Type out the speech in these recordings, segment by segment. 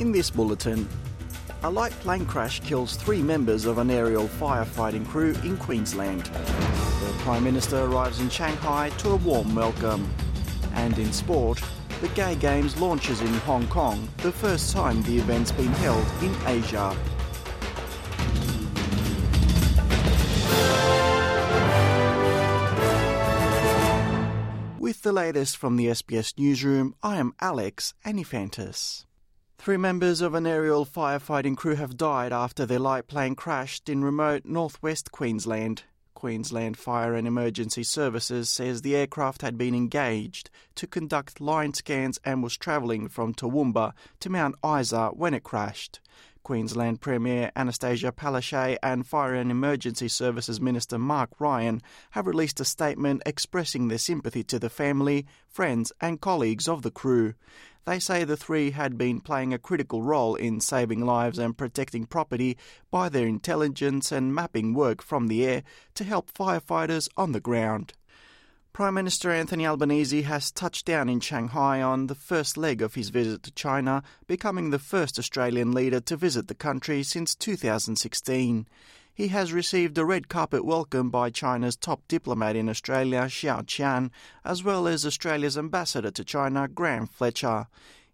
In this bulletin, a light plane crash kills three members of an aerial firefighting crew in Queensland. The Prime Minister arrives in Shanghai to a warm welcome. And in sport, the Gay Games launches in Hong Kong, the first time the event's been held in Asia. With the latest from the SBS newsroom, I am Alex Anifantis. Three members of an aerial firefighting crew have died after their light plane crashed in remote northwest Queensland. Queensland Fire and Emergency Services says the aircraft had been engaged to conduct line scans and was travelling from Toowoomba to Mount Isa when it crashed. Queensland Premier Anastasia Palaszczuk and Fire and Emergency Services Minister Mark Ryan have released a statement expressing their sympathy to the family, friends, and colleagues of the crew. They say the three had been playing a critical role in saving lives and protecting property by their intelligence and mapping work from the air to help firefighters on the ground. Prime Minister Anthony Albanese has touched down in Shanghai on the first leg of his visit to China, becoming the first Australian leader to visit the country since 2016. He has received a red carpet welcome by China's top diplomat in Australia, Xiao Qian, as well as Australia's ambassador to China, Graham Fletcher.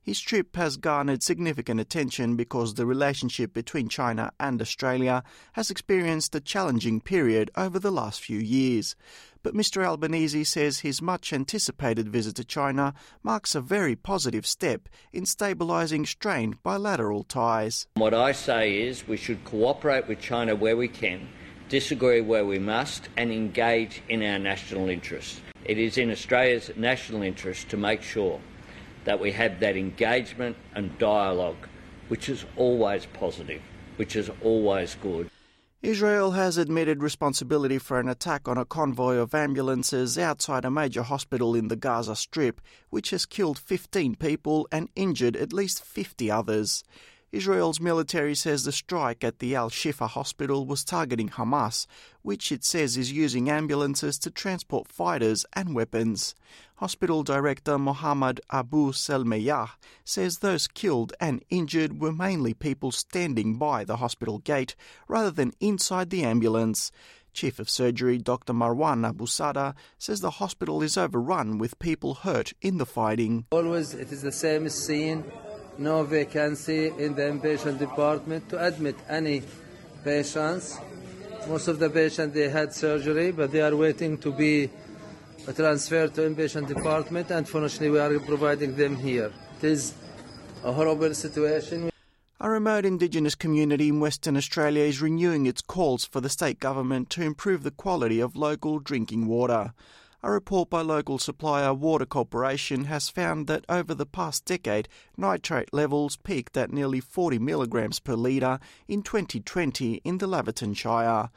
His trip has garnered significant attention because the relationship between China and Australia has experienced a challenging period over the last few years. But Mr. Albanese says his much anticipated visit to China marks a very positive step in stabilising strained bilateral ties. What I say is we should cooperate with China where we can, disagree where we must, and engage in our national interests. It is in Australia's national interest to make sure that we have that engagement and dialogue, which is always positive, which is always good. Israel has admitted responsibility for an attack on a convoy of ambulances outside a major hospital in the Gaza Strip, which has killed 15 people and injured at least 50 others. Israel's military says the strike at the Al Shifa hospital was targeting Hamas, which it says is using ambulances to transport fighters and weapons. Hospital director Mohammed Abu Selmeyah says those killed and injured were mainly people standing by the hospital gate rather than inside the ambulance. Chief of Surgery Dr. Marwan Abu Sada says the hospital is overrun with people hurt in the fighting. Always it is the same scene no vacancy in the inpatient department to admit any patients. Most of the patients they had surgery, but they are waiting to be transferred to inpatient department. And fortunately, we are providing them here. It is a horrible situation. A remote Indigenous community in Western Australia is renewing its calls for the state government to improve the quality of local drinking water. A report by local supplier Water Corporation has found that over the past decade, nitrate levels peaked at nearly 40 milligrams per litre in 2020 in the Laverton Shire.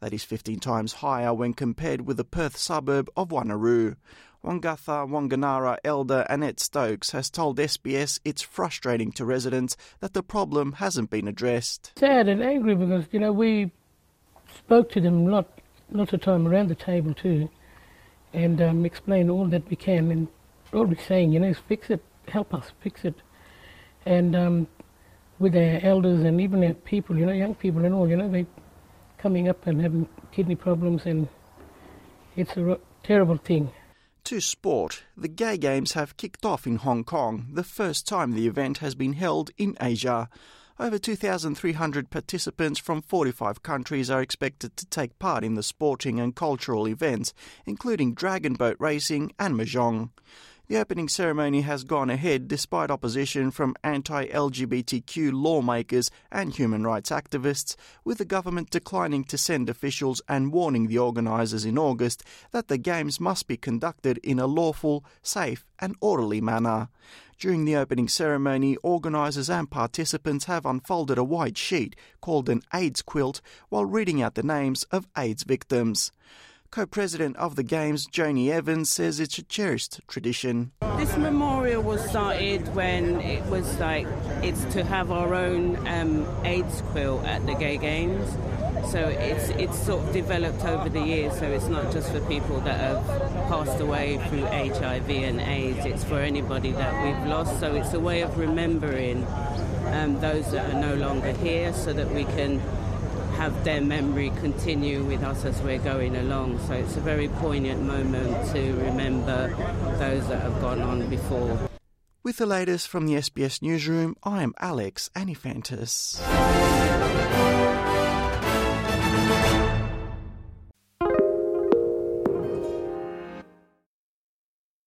That is 15 times higher when compared with the Perth suburb of Wanneroo. Wangatha Wanganara elder Annette Stokes has told SBS it's frustrating to residents that the problem hasn't been addressed. Sad and angry because, you know, we spoke to them a lot, lots of time around the table too and um, explain all that we can. And all we're saying, you know, is fix it, help us fix it. And um, with our elders and even our people, you know, young people and all, you know, they coming up and having kidney problems, and it's a terrible thing. To sport, the Gay Games have kicked off in Hong Kong, the first time the event has been held in Asia. Over 2,300 participants from 45 countries are expected to take part in the sporting and cultural events, including dragon boat racing and mahjong. The opening ceremony has gone ahead despite opposition from anti LGBTQ lawmakers and human rights activists, with the government declining to send officials and warning the organisers in August that the Games must be conducted in a lawful, safe, and orderly manner. During the opening ceremony, organisers and participants have unfolded a white sheet called an AIDS quilt while reading out the names of AIDS victims. Co president of the Games, Joanie Evans, says it's a cherished tradition. This memorial was started when it was like it's to have our own um, AIDS quilt at the Gay Games. So it's it's sort of developed over the years. So it's not just for people that have passed away through HIV and AIDS. It's for anybody that we've lost. So it's a way of remembering um, those that are no longer here so that we can have their memory continue with us as we're going along. So it's a very poignant moment to remember those that have gone on before. With the latest from the SBS Newsroom, I am Alex Anifantis.